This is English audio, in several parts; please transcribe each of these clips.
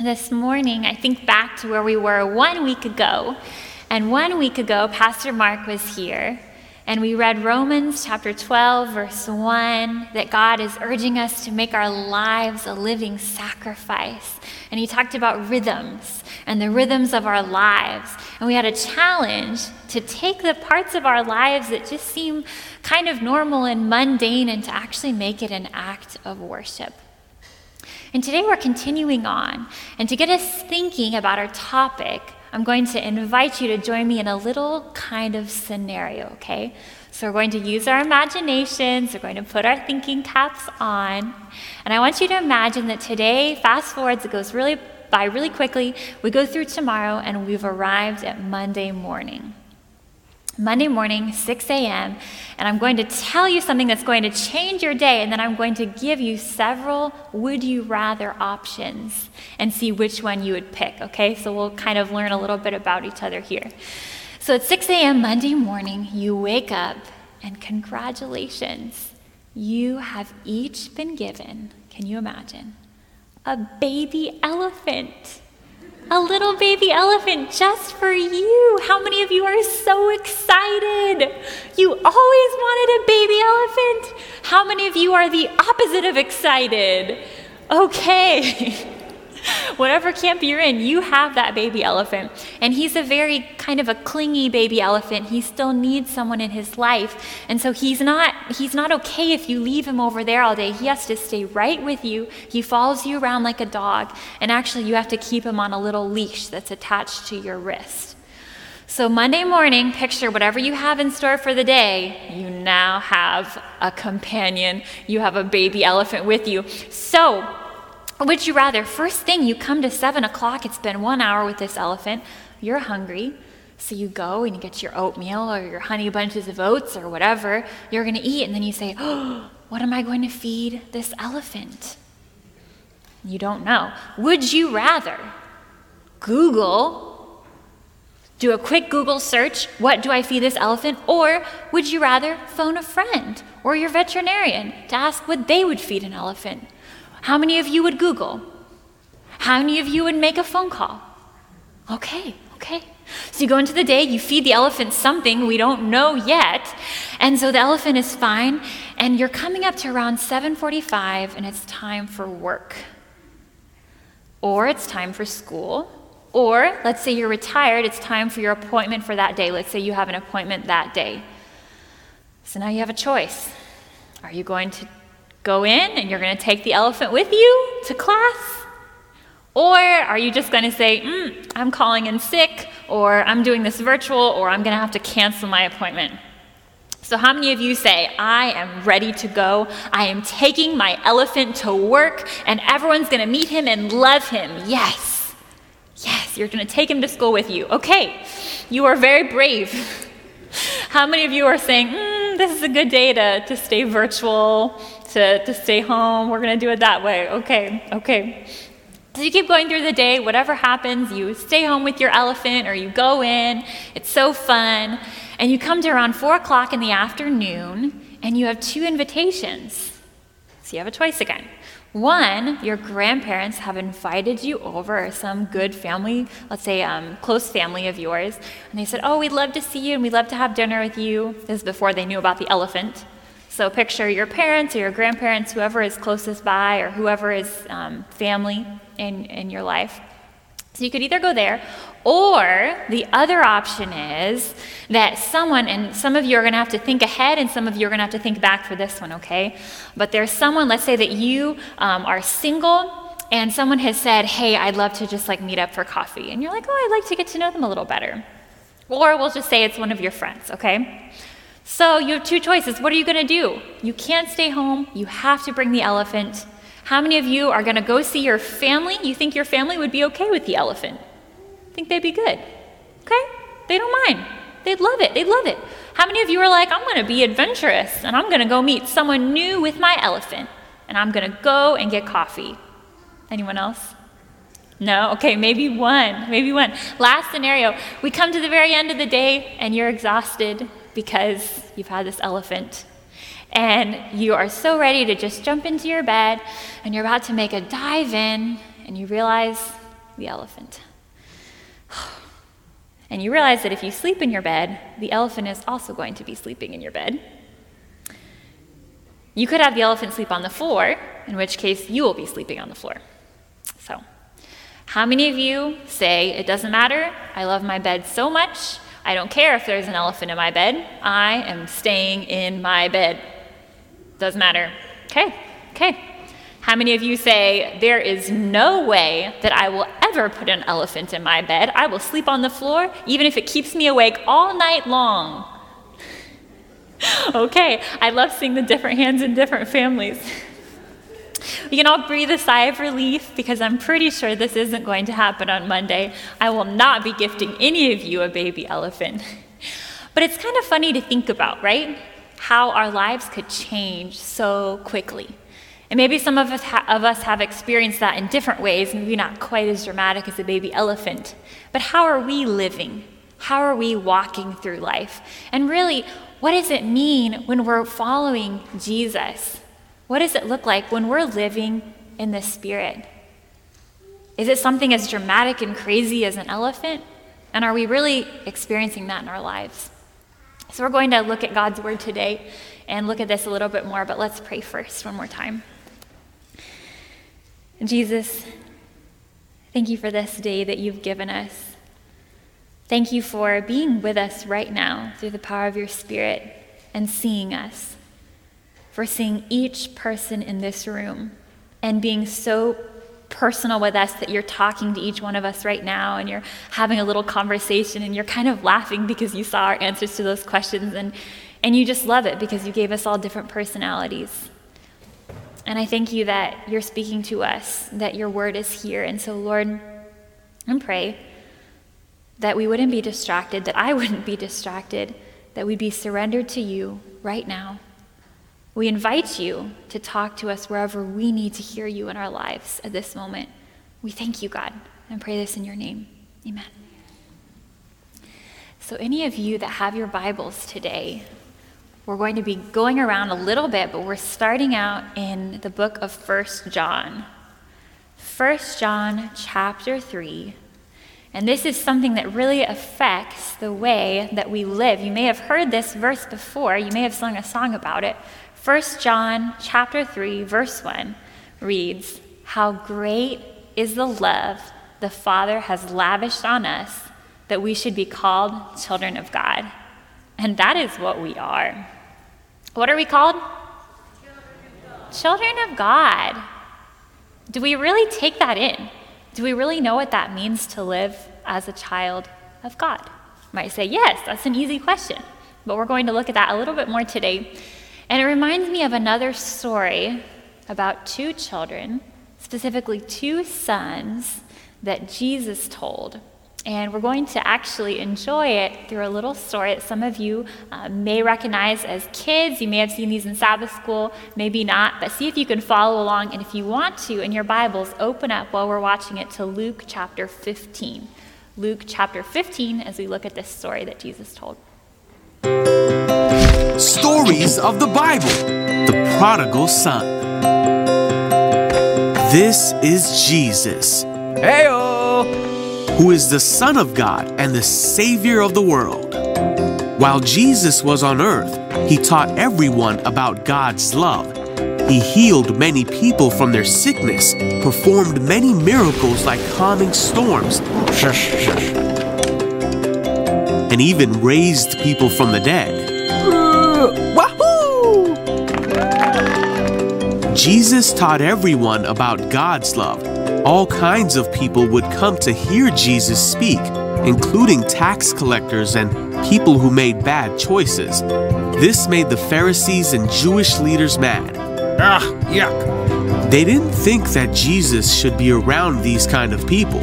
this morning, I think back to where we were one week ago. And one week ago, Pastor Mark was here, and we read Romans chapter 12, verse 1, that God is urging us to make our lives a living sacrifice. And he talked about rhythms and the rhythms of our lives. And we had a challenge to take the parts of our lives that just seem kind of normal and mundane and to actually make it an act of worship. And today we're continuing on. And to get us thinking about our topic, I'm going to invite you to join me in a little kind of scenario, okay? So we're going to use our imaginations, we're going to put our thinking caps on. And I want you to imagine that today, fast forwards, it goes really by really quickly. We go through tomorrow and we've arrived at Monday morning. Monday morning, 6 a.m., and I'm going to tell you something that's going to change your day, and then I'm going to give you several would you rather options and see which one you would pick, okay? So we'll kind of learn a little bit about each other here. So at 6 a.m. Monday morning, you wake up, and congratulations, you have each been given, can you imagine, a baby elephant a little baby elephant just for you. How many of you are so excited? You always wanted a baby elephant. How many of you are the opposite of excited? Okay. whatever camp you're in, you have that baby elephant. And he's a very kind of a clingy baby elephant. He still needs someone in his life. And so he's not he's not okay if you leave him over there all day. He has to stay right with you. He follows you around like a dog. And actually you have to keep him on a little leash that's attached to your wrist. So, Monday morning, picture whatever you have in store for the day. You now have a companion. You have a baby elephant with you. So, would you rather, first thing, you come to seven o'clock, it's been one hour with this elephant, you're hungry, so you go and you get your oatmeal or your honey bunches of oats or whatever you're going to eat, and then you say, Oh, what am I going to feed this elephant? You don't know. Would you rather Google, do a quick Google search, what do I feed this elephant? Or would you rather phone a friend or your veterinarian to ask what they would feed an elephant? How many of you would Google? How many of you would make a phone call? Okay, okay. So you go into the day, you feed the elephant something we don't know yet, and so the elephant is fine, and you're coming up to around 7:45 and it's time for work. Or it's time for school, or let's say you're retired, it's time for your appointment for that day. Let's say you have an appointment that day. So now you have a choice. Are you going to go in and you're going to take the elephant with you to class? Or are you just going to say, mm, I'm calling in sick, or I'm doing this virtual, or I'm going to have to cancel my appointment? So, how many of you say, I am ready to go? I am taking my elephant to work, and everyone's going to meet him and love him? Yes. Yes, you're going to take him to school with you. Okay, you are very brave. How many of you are saying, mm, this is a good day to, to stay virtual? To, to stay home. We're going to do it that way. Okay, okay. So you keep going through the day, whatever happens, you stay home with your elephant or you go in. It's so fun. And you come to around 4 o'clock in the afternoon and you have two invitations. So you have a choice again. One, your grandparents have invited you over, some good family, let's say um, close family of yours, and they said, Oh, we'd love to see you and we'd love to have dinner with you. This is before they knew about the elephant. So picture your parents or your grandparents, whoever is closest by, or whoever is um, family in, in your life. So you could either go there, or the other option is that someone, and some of you are going to have to think ahead, and some of you are going to have to think back for this one, okay? But there's someone, let's say that you um, are single, and someone has said, hey, I'd love to just like meet up for coffee. And you're like, oh, I'd like to get to know them a little better. Or we'll just say it's one of your friends, okay? So you have two choices. What are you going to do? You can't stay home. You have to bring the elephant. How many of you are going to go see your family? You think your family would be okay with the elephant? Think they'd be good? Okay? They don't mind. They'd love it. They'd love it. How many of you are like, I'm going to be adventurous and I'm going to go meet someone new with my elephant and I'm going to go and get coffee? Anyone else? No? Okay, maybe one. Maybe one. Last scenario. We come to the very end of the day and you're exhausted because you've had this elephant. And you are so ready to just jump into your bed and you're about to make a dive in and you realize the elephant. And you realize that if you sleep in your bed, the elephant is also going to be sleeping in your bed. You could have the elephant sleep on the floor, in which case you will be sleeping on the floor. So, how many of you say, It doesn't matter, I love my bed so much, I don't care if there's an elephant in my bed, I am staying in my bed? Doesn't matter. Okay, okay. How many of you say, There is no way that I will ever put an elephant in my bed? I will sleep on the floor, even if it keeps me awake all night long. okay, I love seeing the different hands in different families. We can all breathe a sigh of relief because I'm pretty sure this isn't going to happen on Monday. I will not be gifting any of you a baby elephant. But it's kind of funny to think about, right? How our lives could change so quickly. And maybe some of us, ha- of us have experienced that in different ways, maybe not quite as dramatic as a baby elephant. But how are we living? How are we walking through life? And really, what does it mean when we're following Jesus? What does it look like when we're living in the Spirit? Is it something as dramatic and crazy as an elephant? And are we really experiencing that in our lives? So, we're going to look at God's Word today and look at this a little bit more, but let's pray first one more time. Jesus, thank you for this day that you've given us. Thank you for being with us right now through the power of your Spirit and seeing us, for seeing each person in this room and being so personal with us that you're talking to each one of us right now and you're having a little conversation and you're kind of laughing because you saw our answers to those questions and, and you just love it because you gave us all different personalities. And I thank you that you're speaking to us, that your word is here. And so, Lord, I pray that we wouldn't be distracted, that I wouldn't be distracted, that we'd be surrendered to you right now. We invite you to talk to us wherever we need to hear you in our lives at this moment. We thank you, God, and pray this in your name. Amen. So, any of you that have your Bibles today, we're going to be going around a little bit, but we're starting out in the book of First John. First John chapter 3. And this is something that really affects the way that we live. You may have heard this verse before, you may have sung a song about it. First John chapter 3 verse 1 reads, "How great is the love the Father has lavished on us that we should be called children of God." And that is what we are. What are we called? Children of God. Do we really take that in? Do we really know what that means to live as a child of God? You might say, yes, that's an easy question. But we're going to look at that a little bit more today. And it reminds me of another story about two children, specifically two sons, that Jesus told. And we're going to actually enjoy it through a little story that some of you uh, may recognize as kids. You may have seen these in Sabbath school, maybe not, but see if you can follow along. And if you want to, in your Bibles, open up while we're watching it to Luke chapter 15. Luke chapter 15, as we look at this story that Jesus told. Stories of the Bible The Prodigal Son. This is Jesus. Heyo! who is the Son of God and the Savior of the world. While Jesus was on earth, he taught everyone about God's love. He healed many people from their sickness, performed many miracles like calming storms, and even raised people from the dead. Wahoo! Jesus taught everyone about God's love. All kinds of people would come to hear Jesus speak, including tax collectors and people who made bad choices. This made the Pharisees and Jewish leaders mad. Ah, yuck. They didn't think that Jesus should be around these kind of people.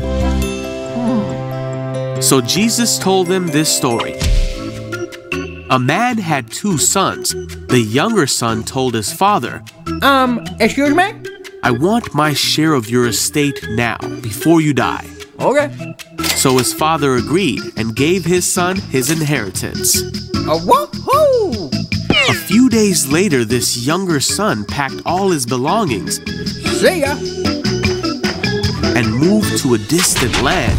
So Jesus told them this story. A man had two sons. The younger son told his father, Um, excuse me? I want my share of your estate now, before you die. Okay. So his father agreed and gave his son his inheritance. A woohoo! A few days later, this younger son packed all his belongings See ya. and moved to a distant land.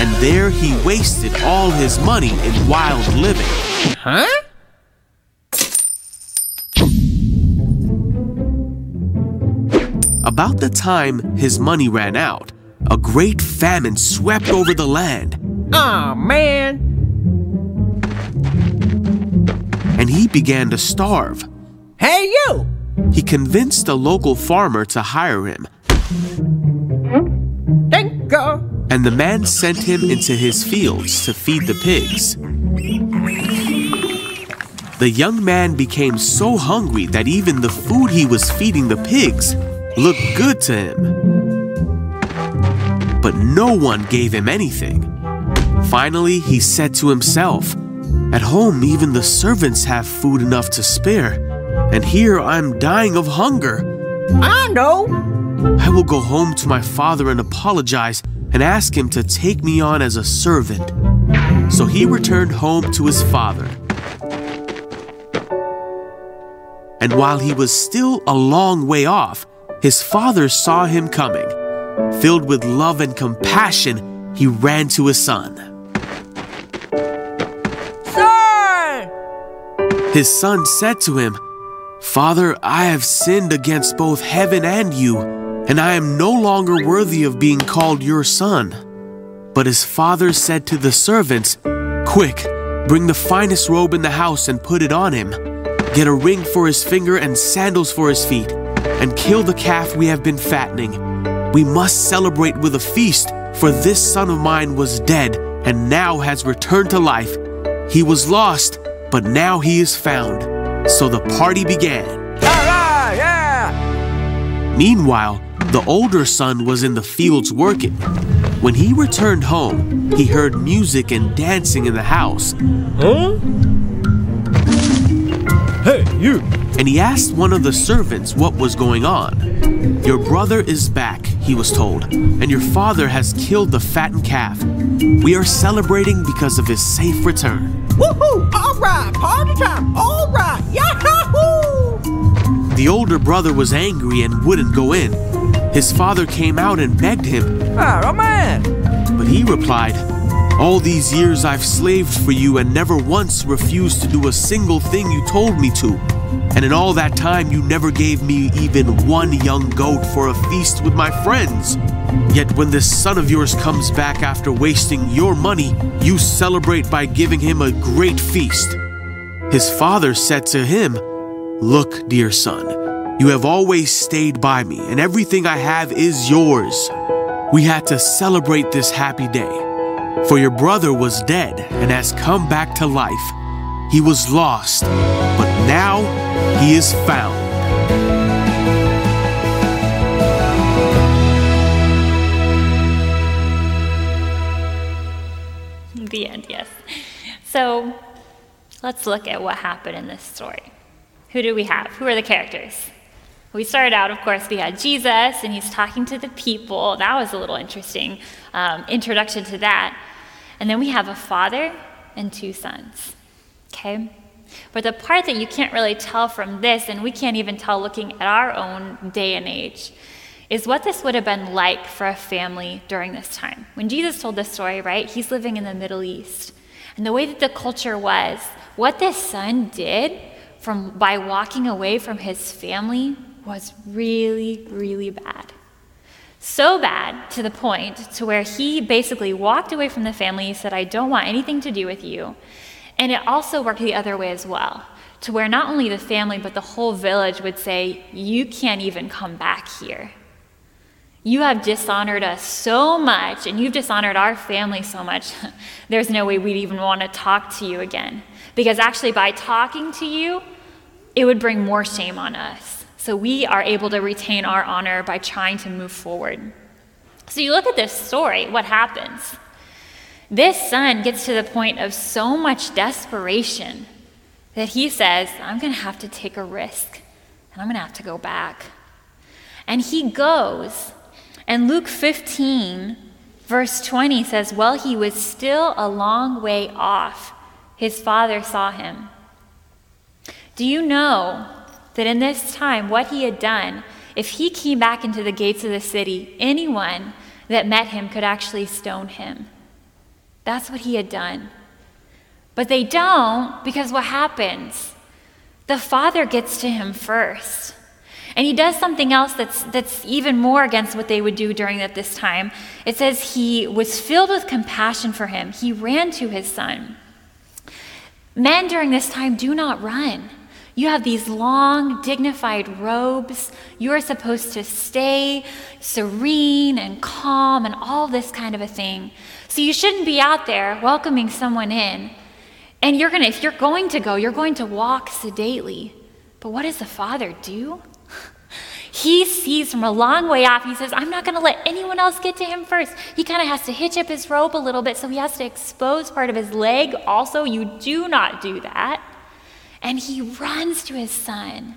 And there he wasted all his money in wild living. Huh? About the time his money ran out, a great famine swept over the land, Aw, man. and he began to starve. Hey, you. He convinced a local farmer to hire him. And the man sent him into his fields to feed the pigs. The young man became so hungry that even the food he was feeding the pigs looked good to him. But no one gave him anything. Finally, he said to himself, At home, even the servants have food enough to spare, and here I'm dying of hunger. I know. I will go home to my father and apologize and ask him to take me on as a servant. So he returned home to his father. And while he was still a long way off, his father saw him coming. Filled with love and compassion, he ran to his son. Son. His son said to him, Father, I have sinned against both heaven and you, and I am no longer worthy of being called your son. But his father said to the servants, Quick, bring the finest robe in the house and put it on him. Get a ring for his finger and sandals for his feet, and kill the calf we have been fattening. We must celebrate with a feast, for this son of mine was dead and now has returned to life. He was lost, but now he is found. So the party began. Right, yeah. Meanwhile, the older son was in the fields working. When he returned home, he heard music and dancing in the house, Huh? Hey, you. and he asked one of the servants what was going on. Your brother is back, he was told, and your father has killed the fattened calf. We are celebrating because of his safe return. Woohoo! All right, party time. All right, yahoo! The older brother was angry and wouldn't go in. His father came out and begged him, ah, Oh man. But he replied, All these years I've slaved for you and never once refused to do a single thing you told me to. And in all that time, you never gave me even one young goat for a feast with my friends. Yet when this son of yours comes back after wasting your money, you celebrate by giving him a great feast. His father said to him, Look, dear son, you have always stayed by me, and everything I have is yours. We had to celebrate this happy day. For your brother was dead and has come back to life. He was lost, but now he is found. The end, yes. So let's look at what happened in this story. Who do we have? Who are the characters? We started out, of course, we had Jesus, and he's talking to the people. That was a little interesting um, introduction to that. And then we have a father and two sons. Okay? But the part that you can't really tell from this, and we can't even tell looking at our own day and age, is what this would have been like for a family during this time. When Jesus told this story, right, he's living in the Middle East. And the way that the culture was, what this son did from by walking away from his family was really, really bad. So bad to the point to where he basically walked away from the family. He said, I don't want anything to do with you. And it also worked the other way as well, to where not only the family, but the whole village would say, You can't even come back here. You have dishonored us so much, and you've dishonored our family so much, there's no way we'd even want to talk to you again. Because actually, by talking to you, it would bring more shame on us. So we are able to retain our honor by trying to move forward. So you look at this story, what happens? This son gets to the point of so much desperation that he says, I'm going to have to take a risk and I'm going to have to go back. And he goes. And Luke 15, verse 20 says, While he was still a long way off, his father saw him. Do you know that in this time, what he had done, if he came back into the gates of the city, anyone that met him could actually stone him. That's what he had done. But they don't because what happens? The father gets to him first. And he does something else that's, that's even more against what they would do during at this time. It says he was filled with compassion for him. He ran to his son. Men during this time do not run. You have these long, dignified robes. You are supposed to stay serene and calm and all this kind of a thing. So you shouldn't be out there welcoming someone in. And you're going to, if you're going to go, you're going to walk sedately. But what does the father do? He sees from a long way off. He says, I'm not going to let anyone else get to him first. He kind of has to hitch up his rope a little bit, so he has to expose part of his leg. Also, you do not do that. And he runs to his son.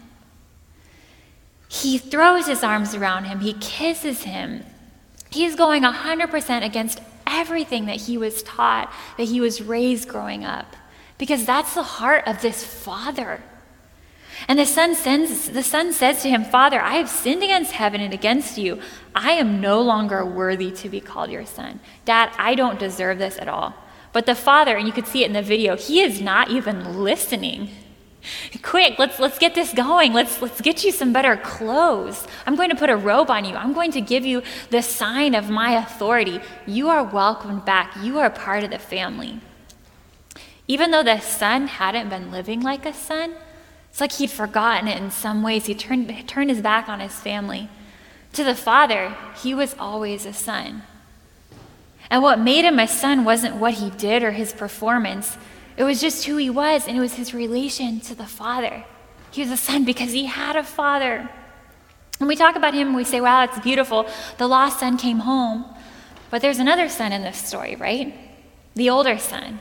He throws his arms around him, he kisses him. He's going 100% against everything that he was taught, that he was raised growing up, because that's the heart of this father. And the son, sends, the son says to him, Father, I have sinned against heaven and against you. I am no longer worthy to be called your son. Dad, I don't deserve this at all. But the father, and you could see it in the video, he is not even listening. Quick, let's, let's get this going. Let's, let's get you some better clothes. I'm going to put a robe on you. I'm going to give you the sign of my authority. You are welcomed back. You are part of the family. Even though the son hadn't been living like a son, it's like he'd forgotten it in some ways. He turned, turned his back on his family. To the father, he was always a son. And what made him a son wasn't what he did or his performance, it was just who he was, and it was his relation to the father. He was a son because he had a father. When we talk about him, we say, wow, it's beautiful. The lost son came home. But there's another son in this story, right? The older son.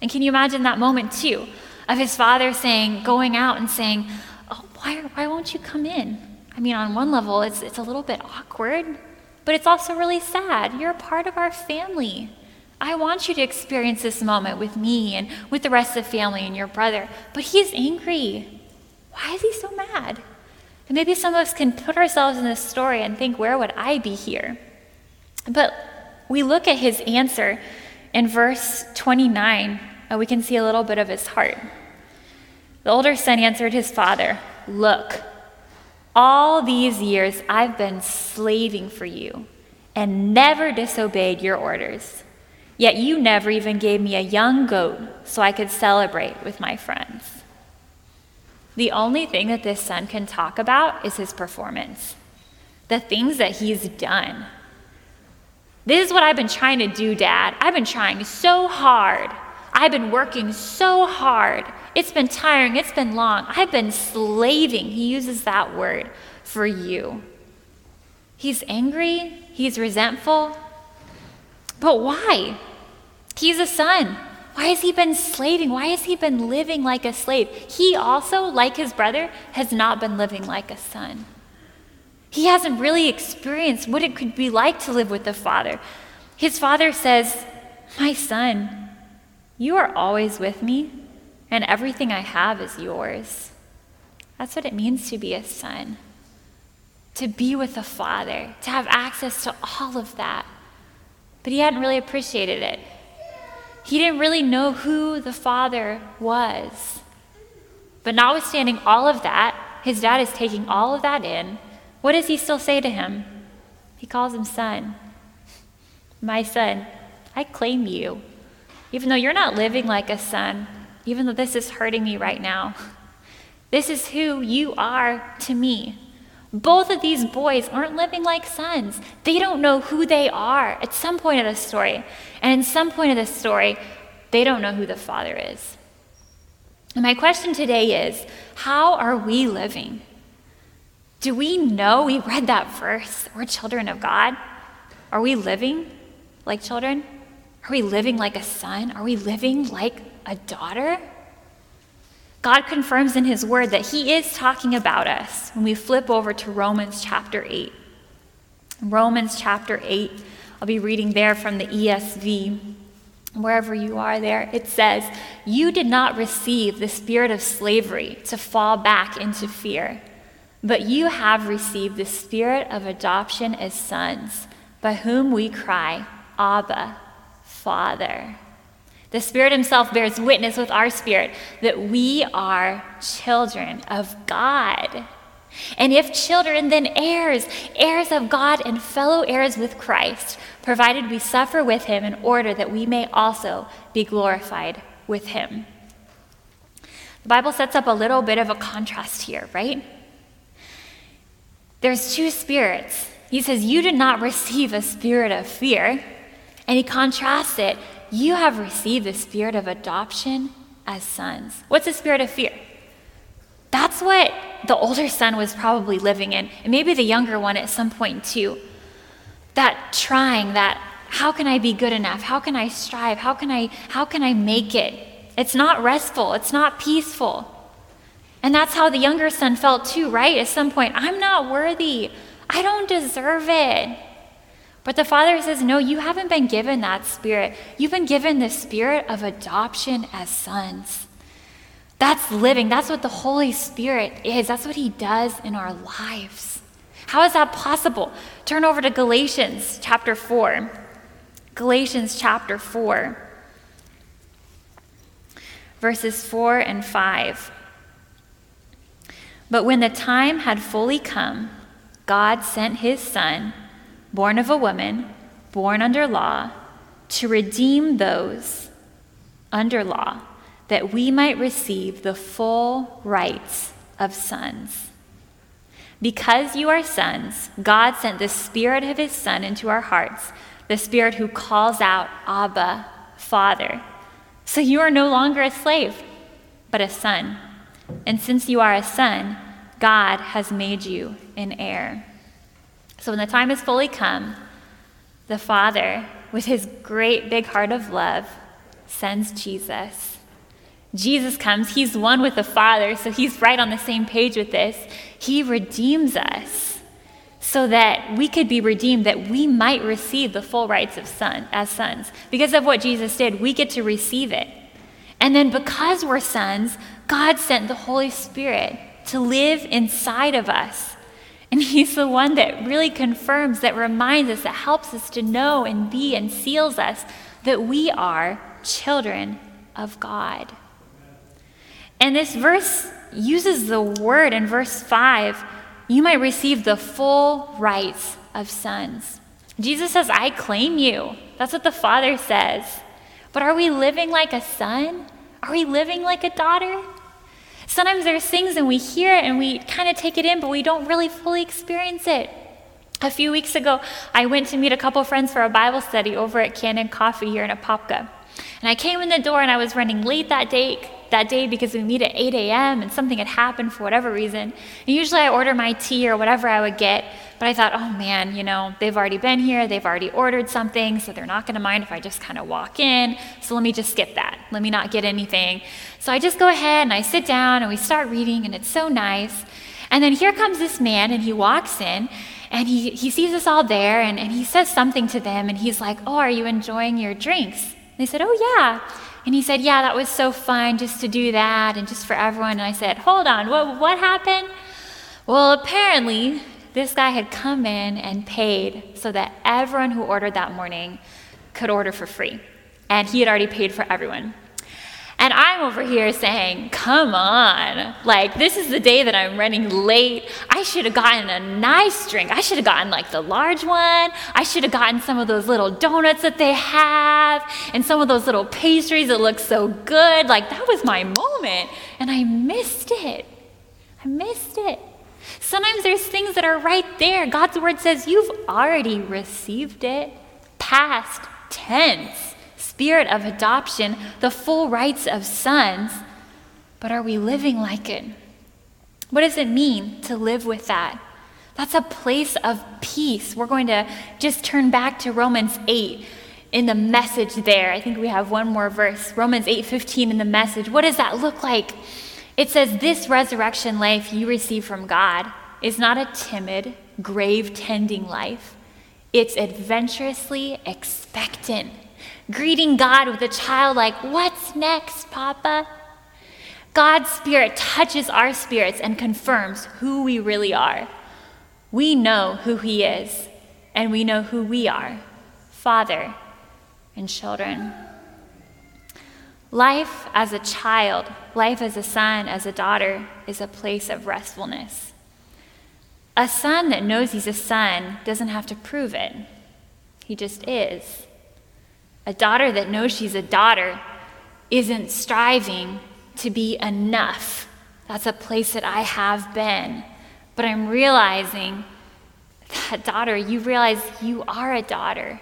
And can you imagine that moment too? of his father saying, going out and saying, oh, why, why won't you come in? I mean, on one level, it's, it's a little bit awkward, but it's also really sad. You're a part of our family. I want you to experience this moment with me and with the rest of the family and your brother. But he's angry. Why is he so mad? And maybe some of us can put ourselves in this story and think, where would I be here? But we look at his answer in verse 29 and we can see a little bit of his heart. The older son answered his father, Look, all these years I've been slaving for you and never disobeyed your orders. Yet you never even gave me a young goat so I could celebrate with my friends. The only thing that this son can talk about is his performance, the things that he's done. This is what I've been trying to do, Dad. I've been trying so hard. I've been working so hard. It's been tiring. It's been long. I've been slaving. He uses that word for you. He's angry. He's resentful. But why? He's a son. Why has he been slaving? Why has he been living like a slave? He also, like his brother, has not been living like a son. He hasn't really experienced what it could be like to live with the father. His father says, My son, you are always with me, and everything I have is yours. That's what it means to be a son. To be with the Father, to have access to all of that. But he hadn't really appreciated it. He didn't really know who the Father was. But notwithstanding all of that, his dad is taking all of that in. What does he still say to him? He calls him son. My son, I claim you even though you're not living like a son, even though this is hurting me right now. This is who you are to me. Both of these boys aren't living like sons. They don't know who they are at some point of the story. And in some point of the story, they don't know who the Father is. And my question today is how are we living? Do we know we read that verse? We're children of God. Are we living like children? Are we living like a son? Are we living like a daughter? God confirms in His Word that He is talking about us when we flip over to Romans chapter 8. Romans chapter 8, I'll be reading there from the ESV. Wherever you are there, it says, You did not receive the spirit of slavery to fall back into fear, but you have received the spirit of adoption as sons by whom we cry, Abba, Father. The Spirit Himself bears witness with our spirit that we are children of God. And if children, then heirs, heirs of God and fellow heirs with Christ, provided we suffer with Him in order that we may also be glorified with Him. The Bible sets up a little bit of a contrast here, right? There's two spirits. He says, You did not receive a spirit of fear. And he contrasts it you have received the spirit of adoption as sons. What's the spirit of fear? That's what the older son was probably living in, and maybe the younger one at some point too. That trying, that how can I be good enough? How can I strive? How can I how can I make it? It's not restful, it's not peaceful. And that's how the younger son felt too, right? At some point, I'm not worthy. I don't deserve it. But the Father says, No, you haven't been given that spirit. You've been given the spirit of adoption as sons. That's living. That's what the Holy Spirit is. That's what He does in our lives. How is that possible? Turn over to Galatians chapter 4. Galatians chapter 4, verses 4 and 5. But when the time had fully come, God sent His Son born of a woman, born under law, to redeem those under law, that we might receive the full rights of sons. Because you are sons, God sent the Spirit of His Son into our hearts, the Spirit who calls out, Abba, Father. So you are no longer a slave, but a son. And since you are a son, God has made you an heir. So when the time is fully come, the Father, with his great big heart of love, sends Jesus. Jesus comes, he's one with the Father, so he's right on the same page with this. He redeems us so that we could be redeemed, that we might receive the full rights of son as sons. Because of what Jesus did, we get to receive it. And then because we're sons, God sent the Holy Spirit to live inside of us and He's the one that really confirms, that reminds us, that helps us to know and be and seals us that we are children of God. And this verse uses the word in verse 5 you might receive the full rights of sons. Jesus says, I claim you. That's what the Father says. But are we living like a son? Are we living like a daughter? Sometimes there's things and we hear it and we kind of take it in, but we don't really fully experience it. A few weeks ago, I went to meet a couple friends for a Bible study over at Cannon Coffee here in Apopka. And I came in the door and I was running late that day, that day because we meet at 8 a.m. and something had happened for whatever reason. And usually I order my tea or whatever I would get, but I thought, oh man, you know, they've already been here, they've already ordered something, so they're not going to mind if I just kind of walk in. So let me just skip that. Let me not get anything. So I just go ahead and I sit down and we start reading, and it's so nice. And then here comes this man, and he walks in, and he, he sees us all there, and, and he says something to them, and he's like, Oh, are you enjoying your drinks? And they said, Oh, yeah. And he said, Yeah, that was so fun just to do that and just for everyone. And I said, Hold on, what, what happened? Well, apparently, this guy had come in and paid so that everyone who ordered that morning could order for free. And he had already paid for everyone. And I'm over here saying, come on. Like, this is the day that I'm running late. I should have gotten a nice drink. I should have gotten like the large one. I should have gotten some of those little donuts that they have and some of those little pastries that look so good. Like, that was my moment. And I missed it. I missed it. Sometimes there's things that are right there. God's word says you've already received it. Past tense, spirit of adoption, the full rights of sons. But are we living like it? What does it mean to live with that? That's a place of peace. We're going to just turn back to Romans 8 in the message there. I think we have one more verse. Romans 8:15 in the message. What does that look like? It says, This resurrection life you receive from God is not a timid, grave tending life. It's adventurously expectant, greeting God with a childlike, What's next, Papa? God's Spirit touches our spirits and confirms who we really are. We know who He is. and we know who we are father and children. Life as a child, life as a son, as a daughter, is a place of restfulness. A son that knows he's a son doesn't have to prove it, he just is. A daughter that knows she's a daughter isn't striving to be enough. That's a place that I have been. But I'm realizing that, daughter, you realize you are a daughter.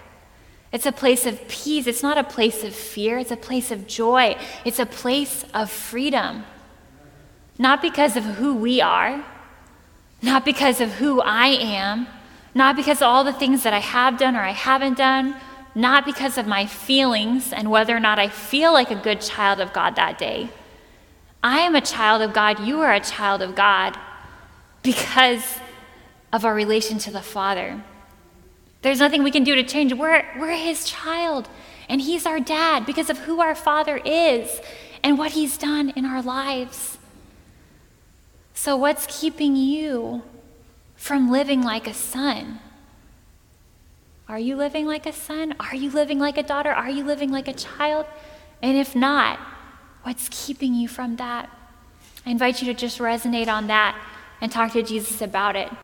It's a place of peace. It's not a place of fear. It's a place of joy. It's a place of freedom. Not because of who we are, not because of who I am, not because of all the things that I have done or I haven't done, not because of my feelings and whether or not I feel like a good child of God that day. I am a child of God. You are a child of God because of our relation to the Father. There's nothing we can do to change. We're, we're His child, and He's our dad because of who our Father is and what He's done in our lives. So, what's keeping you from living like a son? Are you living like a son? Are you living like a daughter? Are you living like a child? And if not, what's keeping you from that? I invite you to just resonate on that and talk to Jesus about it.